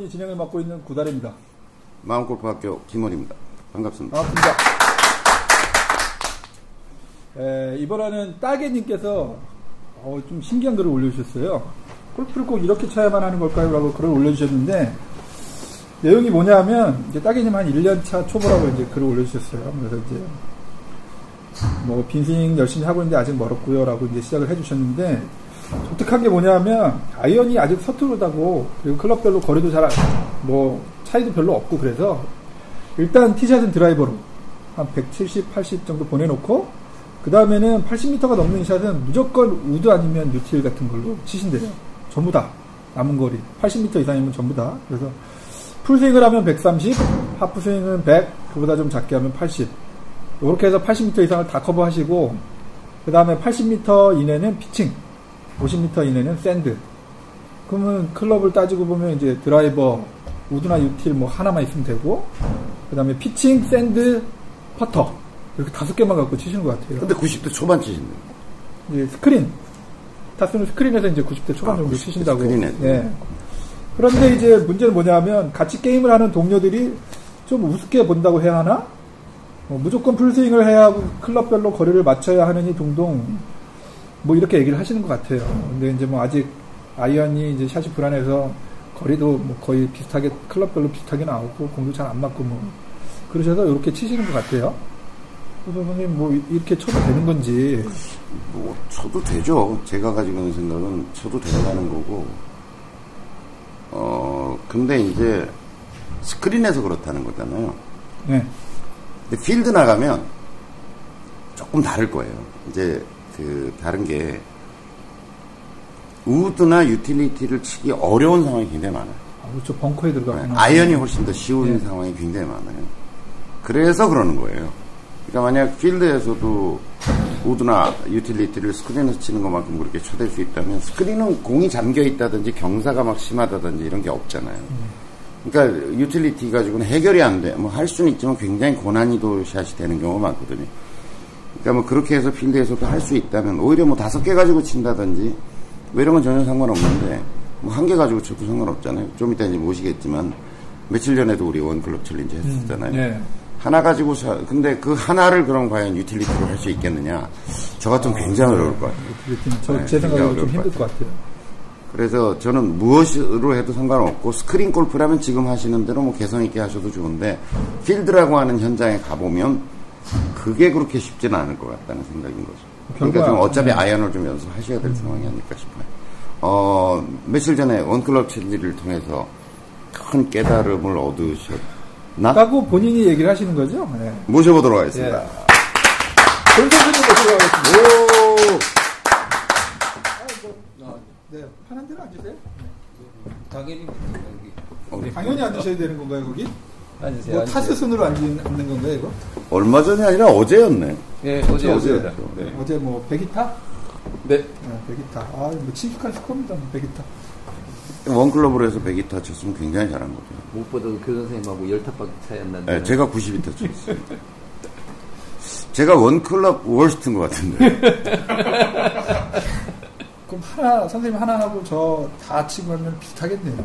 뻔히 진행을 맡고 있는 구달입니다. 마음골프학교 김원입니다. 반갑습니다. 반갑습니다. 에, 이번에는 따개님께서 어, 좀 신기한 글을 올려주셨어요. 골프를 꼭 이렇게 쳐야만 하는 걸까요? 라고 글을 올려주셨는데 내용이 뭐냐면 이제 따개님 한 1년차 초보라고 이제 글을 올려주셨어요. 그래서 이제 뭐 빈스윙 열심히 하고 있는데 아직 멀었고요. 라고 이제 시작을 해주셨는데 독특한 게 뭐냐면 아이언이 아직 서투르다고 그리고 클럽별로 거리도 잘 뭐 차이도 별로 없고 그래서 일단 티샷은 드라이버로 한 170, 80 정도 보내놓고 그 다음에는 80m가 넘는 샷은 무조건 우드 아니면 util 같은 걸로 치신대요. 전부 다. 남은 거리. 80m 이상이면 전부 다. 그래서 풀스윙을 하면 130, 하프스윙은 100, 그보다 좀 작게 하면 80 이렇게 해서 80m 이상을 다 커버하시고 그 다음에 80m 이내는 피칭 50m 이내는 sand. 그러면 클럽을 따지고 보면 이제 드라이버, 우드나 util 뭐 하나만 있으면 되고, 그 다음에 피칭, sand, 퍼터. 이렇게 다섯 개만 갖고 치시는 것 같아요. 근데 90대 초반 치신대요. 이제 스크린. 타수는 스크린에서 이제 90대 초반 아, 정도 90대 치신다고. 스크린에. 예. 그런데 이제 문제는 뭐냐면 같이 게임을 하는 동료들이 좀 우습게 본다고 해야 하나? 어, 무조건 풀스윙을 해야 하고 클럽별로 거리를 맞춰야 하느니 동동 뭐 이렇게 얘기를 하시는 것 같아요. 근데 이제 뭐 아직 아이언이 이제 샷이 불안해서 거리도 뭐 거의 비슷하게 클럽별로 비슷하게 나오고 공도 잘 안 맞고 뭐 그러셔서 이렇게 치시는 것 같아요. 그래서 선생님 뭐 이렇게 쳐도 되는 건지 뭐 쳐도 되죠. 제가 가지고 있는 생각은 쳐도 된다는 거고. 어 근데 이제 스크린에서 그렇다는 거잖아요. 네. 근데 필드 나가면 조금 다를 거예요. 이제 그 다른 게 우드나 utility를 치기 어려운 상황이 굉장히 많아요. 아, 그렇죠 벙커에 들어가거나. 아이언이 훨씬 더 쉬운 네. 상황이 굉장히 많아요. 그래서 그러는 거예요. 그러니까 만약 필드에서도 우드나 utility를 스크린에서 치는 것만큼 그렇게 쳐댈 수 있다면 스크린은 공이 잠겨 있다든지 경사가 막 심하다든지 이런 게 없잖아요. 그러니까 utility 가지고는 해결이 안 돼. 뭐 할 수는 있지만 굉장히 고난이도 샷이 되는 경우가 많거든요. 그러니까 뭐 그렇게 해서 필드에서도 할 수 있다면 오히려 뭐 다섯 개 가지고 친다든지 뭐 이런 건 전혀 상관없는데 뭐 한 개 가지고 쳐도 상관없잖아요. 좀 이따 이제 모시겠지만 며칠 전에도 우리 one club challenge 했었잖아요. 네. 하나 가지고 사, 근데 그 하나를 그럼 과연 utility로 할 수 있겠느냐? 저 같으면 굉장히 어려울 것 같아요. 저 네, 제 생각으로 좀 힘들 것 같아요. 그래서 저는 무엇으로 해도 상관없고 스크린 골프라면 지금 하시는 대로 뭐 개성 있게 하셔도 좋은데 필드라고 하는 현장에 가보면 그게 그렇게 쉽지는 않을 것 같다는 생각인 거죠. 그러니까 좀 어차피 네. 아이언을 좀 연습하셔야 될 상황이 아닐까 싶어요. 어, 며칠 전에 one club challenge를 통해서 큰 깨달음을 얻으셨나? 라고 본인이 얘기를 하시는 거죠? 네. 모셔보도록 하겠습니다. 존 선생님 모시고 가겠습니다. 네, 편한 대로 앉으세요. 당연히 여기 당연히 앉으셔야 되는 건가요, 거기? 앉으세요. 뭐 앉으세요. 타수 순으로 앉는, 건가요, 이거? 얼마 전이 아니라 어제였네. 예, 어제. 어제다. 네. 어제 뭐, 백이타? 네. 네, 백이타. 아, 뭐, 친숙한 스코어입니다, 뭐, 백이타. one club으로 해서 100이타 쳤으면 굉장히 잘한 거죠. 무엇보다도 교장 선생님하고 열타밖에 차이 안 난다. 네, 제가 92타 쳤어요. 제가 one club worst인 것 같은데. 그럼 하나, 선생님 하나 하고 저 다 치고 하면 비슷하겠네요.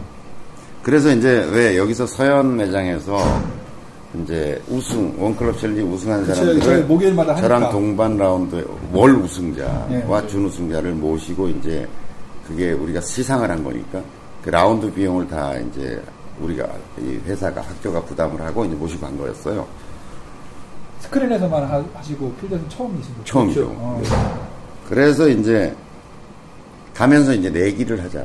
그래서 이제 왜 여기서 서현 매장에서 이제 우승, one club challenge 우승한 사람들을 목요일마다 하니까. 저랑 동반 라운드 월 우승자와 네. 준우승자를 모시고 이제 그게 우리가 시상을 한 거니까 그 라운드 비용을 다 이제 우리가 이 회사가 학교가 부담을 하고 이제 모시고 간 거였어요. 스크린에서만 하, 하시고 필드에서 처음이신 거죠? 처음이죠. 그렇죠? 어. 그래서 이제 가면서 이제 내기를 하자.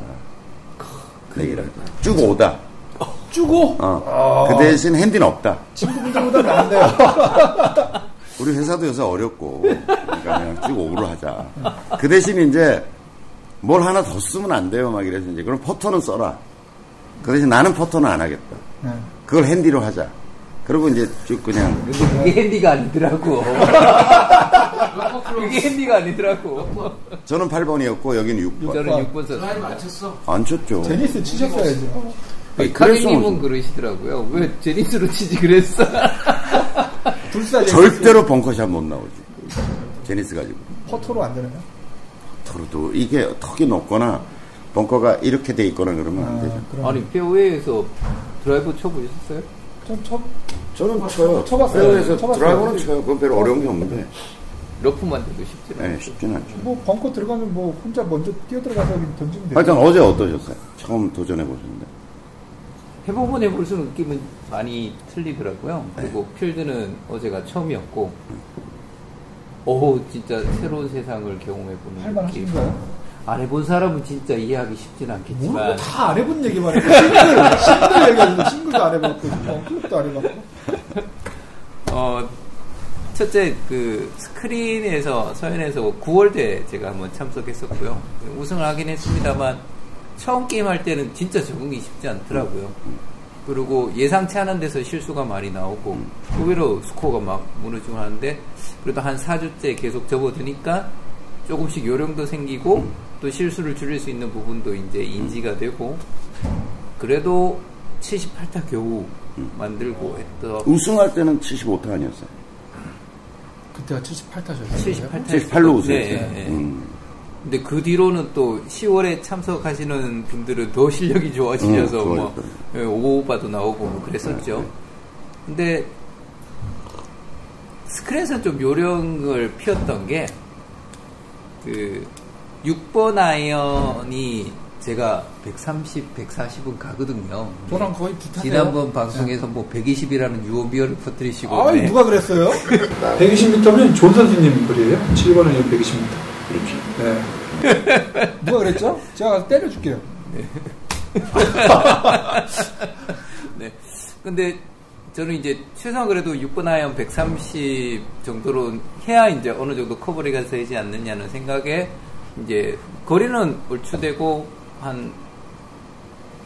하자. 쭉 오다. 쭈고? 어. 그 대신 핸디는 없다. 친구분들보다 나은데요. 우리 회사도 요새 어렵고 그러니까 그냥 쭉 오로 하자. 그 대신 이제 뭘 하나 더 쓰면 안 돼요. 막 이래서 이제 그럼 포터는 써라. 그 대신 나는 포터는 안 하겠다. 네. 그걸 핸디로 하자. 그리고 이제 쭉 그냥 근데 그게 핸디가 아니더라고. 그게 핸디가 아니더라고. 저는 8번이었고 여기는 6번. 저는 6번 썼어요. 안 쳤죠. 제니스 치셨어야죠. 아니, 그랬으면 그러시더라고요. 왜 제니스로 치지 그랬어? 불사 제니스. 절대로 벙커샷 못 나오지. 제니스 가지고. 퍼터로 안 되나요? 서로도 이게 턱이 높거나 벙커가 이렇게 돼 있거나 그러면 안 아, 되죠. 그럼 아니 페어웨이에서 드라이브 쳐보셨어요? 좀 쳐, 저는 쳐요. 쳐봤어요. 페어에서 쳐봤어요. 드라이버는 쳐요. 그건 별로 어려운 게 없는데. 러프만 돼도 쉽지 않아요. 네, 쉽진 않죠. 뭐 벙커 들어가면 뭐 혼자 먼저 뛰어 들어가서 그냥 던지면 되죠. 하여튼 어제 어떠셨어요? 처음 도전해 보셨는데. 해보면 해볼수록 느낌은 많이 틀리더라고요. 그리고 필드는 어제가 처음이었고, 오 진짜 새로운 세상을 경험해보는 할만 느낌. 하신가요? 안 해본 사람은 진짜 이해하기 쉽진 않겠지만, 다 안 해본 얘기만 해. 싱글, 싱글 얘기하는데 싱글도 안 해봤고, 어, 클럽도 안 해봤고. 어, 첫째 그 스크린에서 서현에서 9월대 제가 한번 참석했었고요. 우승을 하긴 했습니다만 처음 게임 할 때는 진짜 적응이 쉽지 않더라고요. 그리고 예상치 않은 데서 실수가 많이 나오고 의외로 스코어가 막 무너지고 하는데 그래도 한 4주째 계속 접어드니까 조금씩 요령도 생기고 또 실수를 줄일 수 있는 부분도 이제 인지가 되고 그래도 78타 겨우 만들고 했던 우승할 때는 75타 아니었어요. 그때가 78타셨어요. 78타 78로 우승했어요. 네, 네. 음. 근데 그 뒤로는 또 10월에 참석하시는 분들은 더 실력이 좋아지셔서 음, 뭐. 예, 오버오바도 나오고 뭐 그랬었죠. 네, 근데 스크린에서 좀 요령을 피웠던 게 그 6번 아이언이 제가 130, 140은 가거든요. 저랑 거의 비슷하네요. 지난번 방송에서 뭐 120이라는 유언비어를 퍼뜨리시고 아이, 네. 누가 그랬어요? 120m면 존 선생님 거리예요. 7번은 120m. 그렇죠. 네. 누가 그랬죠? 제가 가서 때려줄게요. 네. 근데 저는 이제 최소한 그래도 6번 아이언 130 정도로 해야 이제 어느 정도 커버리지가 되지 않느냐는 생각에 이제 거리는 얼추되고 한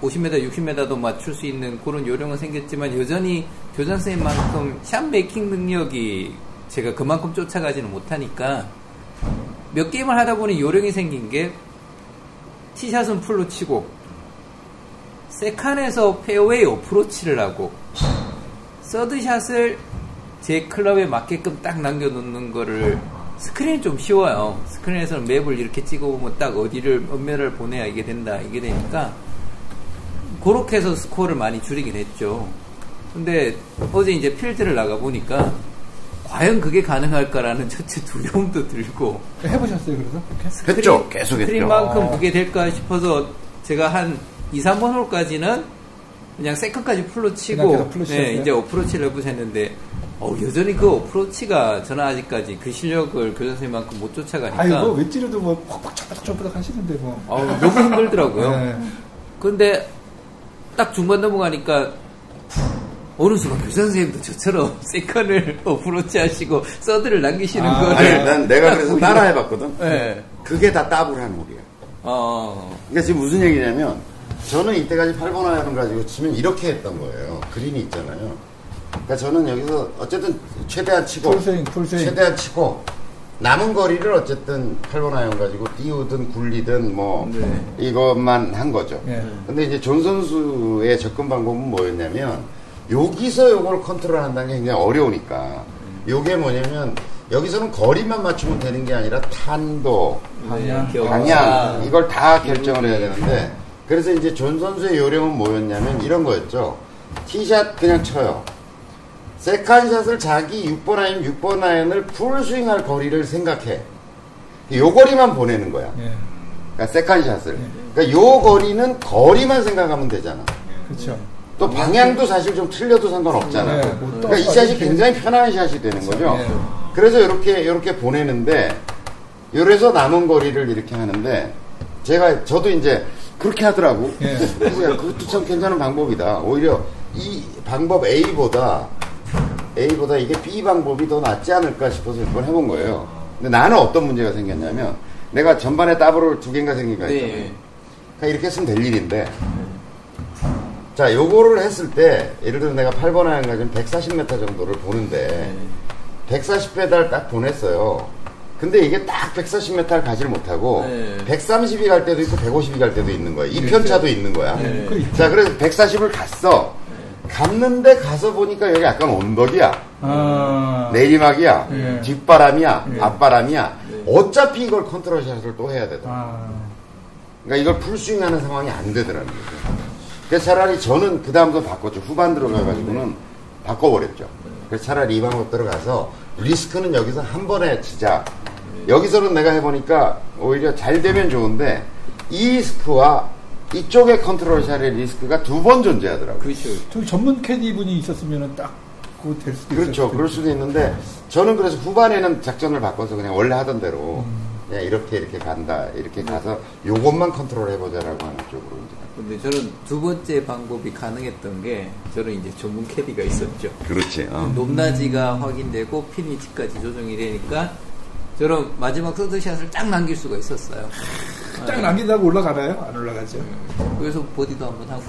50m, 60m도 맞출 수 있는 그런 요령은 생겼지만 여전히 교장 선생님만큼 shot making 능력이 제가 그만큼 쫓아가지는 못하니까 몇 게임을 하다 보니 요령이 생긴 게 티샷은 full로 치고 second에서 페어웨이 어프로치를 하고 서드샷을 제 클럽에 맞게끔 딱 남겨놓는 거를 스크린이 좀 쉬워요. 스크린에서는 map을 이렇게 찍어보면 딱 어디를 엄면을 보내야 이게 된다 이게 되니까 그렇게 해서 스코어를 많이 줄이긴 했죠. 근데 어제 이제 필드를 나가 보니까 과연 그게 가능할까라는 첫째 두려움도 들고 해보셨어요, 그래서? 그렇게? 했죠. 계속 했죠. 스크린만큼 그게 될까 싶어서 제가 한 2, 3번 홀까지는 그냥 second까지 full로 치고 계속 full로? 네, 이제 어프로치를 해보셨는데 어, 여전히 그 어프로치가 저는 아직까지 그 실력을 교장 선생님만큼 못 쫓아가니까 아니, 뭐, 웨지로도 뭐, 퍽퍽 쩌바닥 하시는데, 뭐. 어우, 너무 힘들더라고요. 네. 근데 딱 중반 넘어가니까 어느 순간 교장 선생님도 저처럼 second를 어프로치 하시고 서드를 남기시는 아, 거를 아니, 난 내가 딱 그래서 보이더라고요. 따라 해봤거든. 네. 그게 다 따블한 홀이야. 어, 그러니까 지금 무슨 얘기냐면 저는 이때까지 8번 아이언 가지고 치면 이렇게 했던 거예요. 그린이 있잖아요. 그러니까 저는 여기서 어쨌든 최대한 치고 풀스윙, 풀스윙. 최대한 치고 남은 거리를 어쨌든 8번 아이언 가지고 띄우든 굴리든 뭐 네. 이것만 한 거죠. 예. 근데 이제 존 선수의 접근 방법은 뭐였냐면 여기서 요걸 컨트롤 한다는 게 굉장히 어려우니까 요게 뭐냐면 여기서는 거리만 맞추면 되는 게 아니라 탄도, 방향. 네, 방향 이걸 다 결정을 해야 되는데 그래서 이제 존 선수의 요령은 뭐였냐면 이런 거였죠. 티샷 그냥 쳐요. second shot을 자기 6번 아이언 6번 아이언을 풀스윙할 거리를 생각해. 요 거리만 보내는 거야. 예. 그러니까 second shot을. 그러니까 요 거리는 거리만 생각하면 되잖아. 그렇죠. 또 방향도 사실 좀 틀려도 상관없잖아. 네, 뭐 그러니까 이또 샷이 굉장히 편한 샷이 되는 거죠. 네. 그래서 이렇게 이렇게 보내는데 요래서 남은 거리를 이렇게 하는데 제가 저도 이제 그렇게 하더라고. 예. 그래서 그것도 참 괜찮은 방법이다. 오히려 이 방법 A보다 A보다 이게 B 방법이 더 낫지 않을까 싶어서 이걸 해본 거예요. 근데 나는 어떤 문제가 생겼냐면 내가 전반에 더블을 두 개인가 생긴가 했잖아요. 네. 그러니까 이렇게 했으면 될 일인데 자 요거를 했을 때 예를 들어 내가 8번 아이언 가지고 140m 정도를 보는데 140배달 딱 보냈어요 근데 이게 딱 140m를 가지를 못하고 네. 130이 갈 때도 있고 150이 갈 때도 있는 거야 이 편차도 있는 거야 네. 그자 그래서 140을 갔어 갔는데 가서 보니까 여기 약간 언덕이야 아. 내리막이야 예. 뒷바람이야 예. 앞바람이야 어차피 이걸 컨트롤 샷을 또 해야 되더라 아. 그러니까 이걸 풀스윙하는 상황이 안 되더라는 거죠. 그래서 차라리 저는 그 다음부터 바꿨죠. 후반 들어가가지고는 바꿔버렸죠. 그래서 차라리 이 방법 들어가서 리스크는 여기서 한 번에 치자. 여기서는 내가 해보니까 오히려 잘 되면 좋은데 이 리스크와 이쪽의 컨트롤 샷의 리스크가 두 번 존재하더라고요. 그렇죠. 저기 전문 캐디 분이 있었으면 딱 될 수도. 그렇죠. 그럴 수도 있는데 저는 그래서 후반에는 작전을 바꿔서 그냥 원래 하던 대로 그냥 이렇게 이렇게 간다. 이렇게 가서 요것만 컨트롤 해보자라고 하는 쪽으로 이제. 근데 저는 두 번째 방법이 가능했던 게 저는 이제 전문 캐디가 있었죠. 그렇지. 어. 높낮이가 확인되고 핀 위치까지 조정이 되니까 저는 마지막 서드샷을 딱 남길 수가 있었어요. 딱 남긴다고 올라가나요? 안 올라가죠. 그래서 보디도 한번 하고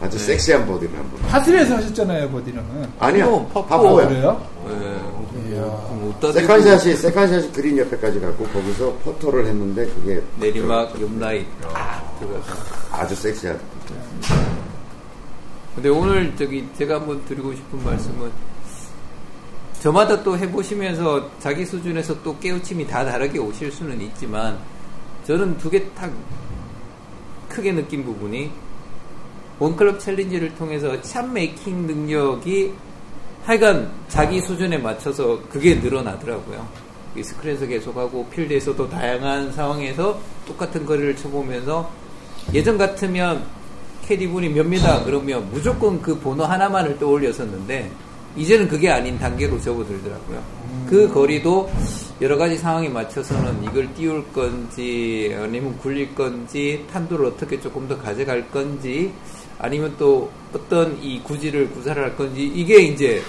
아주 섹시한 보디를 한번. par three에서 하셨잖아요, 버디는. 아니야. 어, 퍼포. 파포야. 그래요? 네. 대고 second shot이 second shot이 그린 옆에까지 갔고 거기서 퍼터를 했는데 그게 내리막 옆라인 딱 들어가서 아주 섹시하다. 근데 오늘 저기 제가 한번 드리고 싶은 말씀은 저마다 또 해보시면서 자기 수준에서 또 깨우침이 다 다르게 오실 수는 있지만 저는 두 개 딱 크게 느낀 부분이 원클럽 챌린지를 통해서 샷 메이킹 능력이 하여간 자기 수준에 맞춰서 그게 늘어나더라고요. 이 스크린에서 계속하고 필드에서도 다양한 상황에서 똑같은 거리를 쳐보면서 예전 같으면 캐디분이 몇 미다 그러면 무조건 그 번호 하나만을 떠올렸었는데 이제는 그게 아닌 단계로 접어들더라고요. 그 거리도 여러 가지 상황에 맞춰서는 이걸 띄울 건지 아니면 굴릴 건지 탄도를 어떻게 조금 더 가져갈 건지 아니면 또 어떤 이 구질을 구사를 할 건지 이게 이제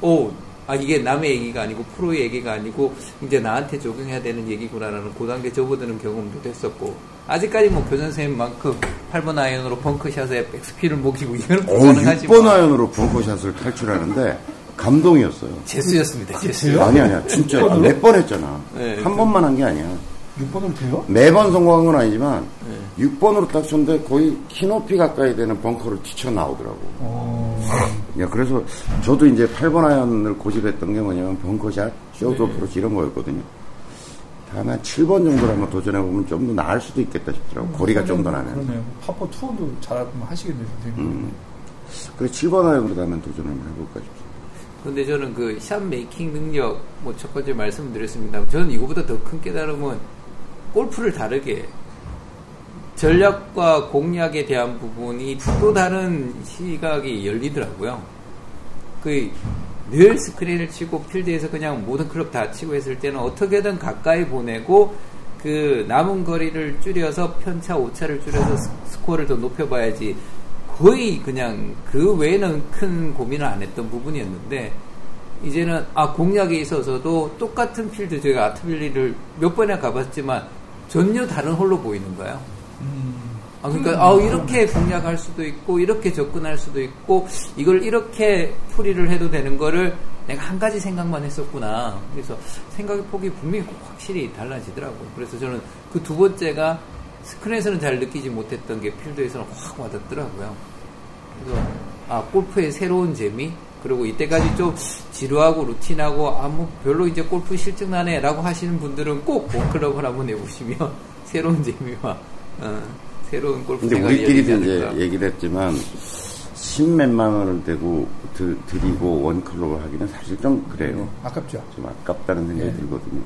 오, 아 이게 남의 얘기가 아니고 프로의 얘기가 아니고 이제 나한테 적용해야 되는 얘기구나라는 그 단계 접어드는 경험도 됐었고 아직까지 뭐 교장 선생님만큼 8번 아이언으로 벙커샷에 백스피를 먹이고 이거는 오, 불가능하지만 6번 아연으로 벙커샷을 탈출하는데 감동이었어요. 제수였습니다. 제수. 아니 아니야 진짜 번으로? 몇번 했잖아. 네, 한 번만 한 게 아니야. 6번으로 돼요? 매번 성공한 건 아니지만 네. 6번으로 딱 쳤는데 거의 키높이 가까이 되는 벙커를 튀쳐나오더라고. 어, 야, 그래서 저도 이제 8번 아이언을 고집했던 게 뭐냐면 벙커샷, 쇼트 네. 어프로치 이런 거였거든요. 다음에 한 7번 정도로 한번 도전해보면 좀 더 나을 수도 있겠다 싶더라고. 거리가 좀 더 나면. 그러네요. 파퍼 투어도 잘하면 하시겠네요, 선생님. 음. 그래 7번 아이언으로 다음에 도전을 한번 해볼까 싶어요. 근데 저는 그 shot making 능력 뭐 첫 번째 말씀드렸습니다. 저는 이거보다 더 큰 깨달음은 골프를 다르게 전략과 공략에 대한 부분이 또 다른 시각이 열리더라고요. 그 늘 스크린을 치고 필드에서 그냥 모든 클럽 다 치고 했을 때는 어떻게든 가까이 보내고 그 남은 거리를 줄여서 편차 오차를 줄여서 스- 스코어를 더 높여봐야지 거의 그냥 그 외에는 큰 고민을 안 했던 부분이었는데 이제는 아 공략에 있어서도 똑같은 필드 제가 아트밸리를 몇 번이나 가봤지만 전혀 다른 홀로 보이는 거예요. 아, 그러니까 아, 이렇게 공략할 수도 있고 이렇게 접근할 수도 있고 이걸 이렇게 풀이를 해도 되는 거를 내가 한 가지 생각만 했었구나. 그래서 생각의 폭이 분명히 꼭 확실히 달라지더라고요. 그래서 저는 그 두 번째가 스크린에서는 잘 느끼지 못했던 게 필드에서는 확 와닿더라고요. 그래서 아 골프의 새로운 재미 그리고 이때까지 좀 지루하고 루틴하고 아뭐 별로 이제 골프 실증 나네라고 하시는 분들은 꼭 골클럽을 한번 해보시면 새로운 재미와 어, 새로운 골프 근데 우리끼리도 이제. 얘기를 했지만 십몇만 원을 대고 드, 드리고 one club을 하기는 사실 좀 그래요. 아깝죠. 좀 아깝다는 생각이 네. 들거든요.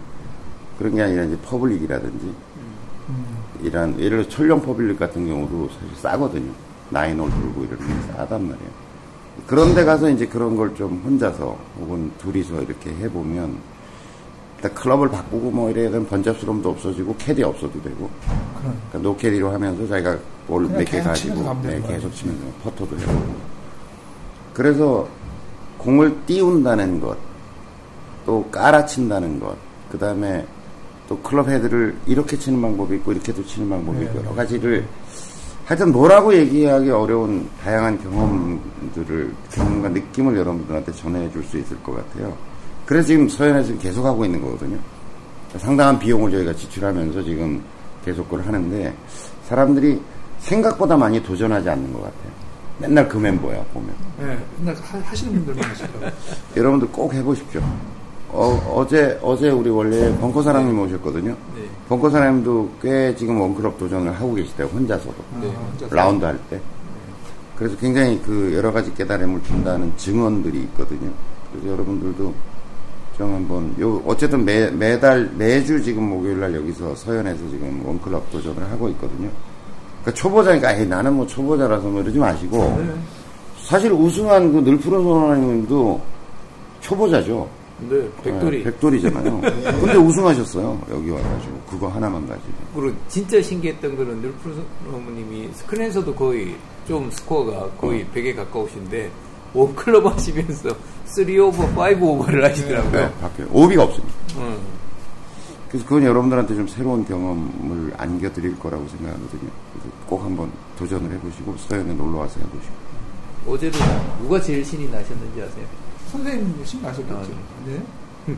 그런 게 아니라 이제 public이라든지 음. 이런 예를 들어 철령 public 같은 경우도 사실 싸거든요. nine hole 돌고 이러는 게 싸단 말이에요. 그런데 가서 이제 그런 걸 좀 혼자서 혹은 둘이서 이렇게 해보면 일단 클럽을 바꾸고 뭐 이래야 되는 번잡스러움도 없어지고 캐디 없어도 되고. 그러니까 no 캐디로 하면서 자기가 볼 몇 개 가지고 네. 계속 치면서 퍼터도 해보고 그래서 공을 띄운다는 것, 또 깔아친다는 것, 그 다음에 또 클럽 헤드를 이렇게 치는 방법이 있고 이렇게도 치는 방법이 네. 있고 여러 가지를 하여튼 뭐라고 얘기하기 어려운 다양한 경험들을 경험과 느낌을 여러분들한테 전해줄 수 있을 것 같아요. 그래서 지금 서현에서 지금 계속 하고 있는 거거든요. 상당한 비용을 저희가 지출하면서 지금 계속 그걸 하는데 사람들이 생각보다 많이 도전하지 않는 것 같아요. 맨날 그 멤버야 보면. 네, 맨날 하, 하시는 분들만 하시더라고요. 여러분들 꼭 해보십시오. 어, 제 어제 우리 원래 벙커 사장님 오셨거든요. 네. 벙커 사장님도 꽤 지금 원클럽 도전을 하고 계시대요, 혼자서도. 네. 혼자서. 라운드 할 때. 그래서 굉장히 그 여러 가지 깨달음을 준다는 증언들이 있거든요. 그래서 여러분들도 좀 한번, 요, 어쨌든 매, 매달, 매주 지금 목요일 날 여기서 서현에서 지금 원클럽 도전을 하고 있거든요. 그러니까 초보자니까, 에이, 나는 뭐 초보자라서 뭐 이러지 마시고, 네. 사실 우승한 그 늘프로 소나님도 초보자죠. 네, 백돌이. 네, 백돌이잖아요. 근데 우승하셨어요. 여기 와가지고. 그거 하나만 가지고. 그리고 진짜 신기했던 거는 늘프로님이 스크린에서도 거의 좀 스코어가 거의 100에 가까우신데 원클럽 하시면서 3 오버, 5 오버를 하시더라고요. 네, 바뀌어요. 오비가 없습니다. 응. 그래서 그건 여러분들한테 좀 새로운 경험을 안겨드릴 거라고 생각하거든요. 그래서 꼭 한번 도전을 해보시고, 서현에 놀러 와서 해보시고. 어제도 누가 제일 신이 나셨는지 아세요? 선생님 신나셨겠죠. 아, 네.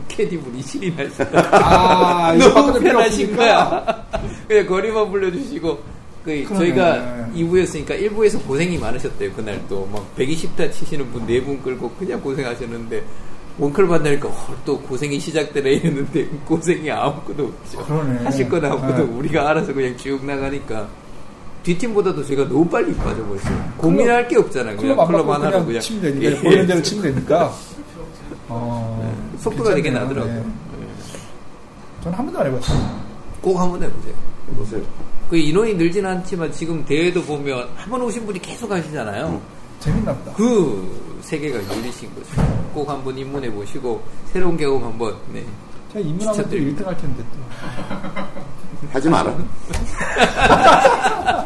캐디분이 신이 나셨어요. 아, 너무 편하신. 거야. 그냥 거리만 불러주시고. 그. 저희가 2부였으니까 1부에서 고생이 많으셨대요. 그날 또막 120타 치시는 분 4분 끌고 그냥 고생하셨는데 원클 만나니까 어, 또 고생이 시작되네 이랬는데 고생이 아무것도 없죠. 그러네. 하실 건 아무것도 네. 우리가 알아서 그냥 쭉 나가니까 뒷팀보다도 저희가 너무 빨리 빠져버렸어요. 고민할 게 없잖아요. 그냥 클럽 안 클럽 하나로 그냥 그냥 치면 되니까 예. 보이는 대로 치면 되니까. 어, 속도가 되게 괜찮네요. 나더라고요. 네. 저는 한 번도 안 해봤어요. 꼭 한 번 해보세요. 해보세요. 그 인원이 늘진 않지만 지금 대회도 보면 한 번 오신 분이 계속 하시잖아요. 재밌나 보다. 그 세계가 열리신 거죠. 꼭 한 번 입문해 보시고 새로운 경험 한번. 네. 제가 입문하면 또 추천드립니다. 1등 할 텐데 또. 하지 마라.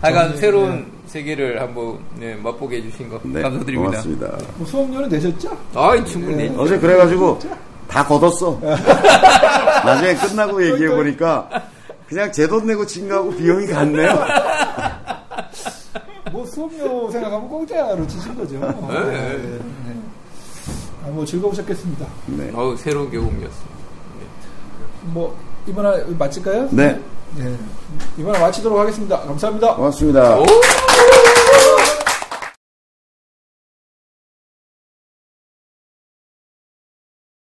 하여간 새로운 세계를 한번 네, 맛보게 해주신 거 네, 감사드립니다. 고맙습니다. 뭐 수업료는 내셨죠? 아, 충분히. 네. 어제 그래가지고 다 걷었어. 나중에 끝나고 얘기해 보니까 그냥 제 돈 내고 친 거하고 비용이 같네요. 뭐 수업료 생각하면 공짜로 치신 거죠. 네. 네. 아, 뭐 즐거우셨겠습니다. 네. 어우, 새로운 경험이었습니다. 뭐 이번 화 마칠까요? 네. 네. 이번 화 마치도록 하겠습니다. 감사합니다. 고맙습니다. 오!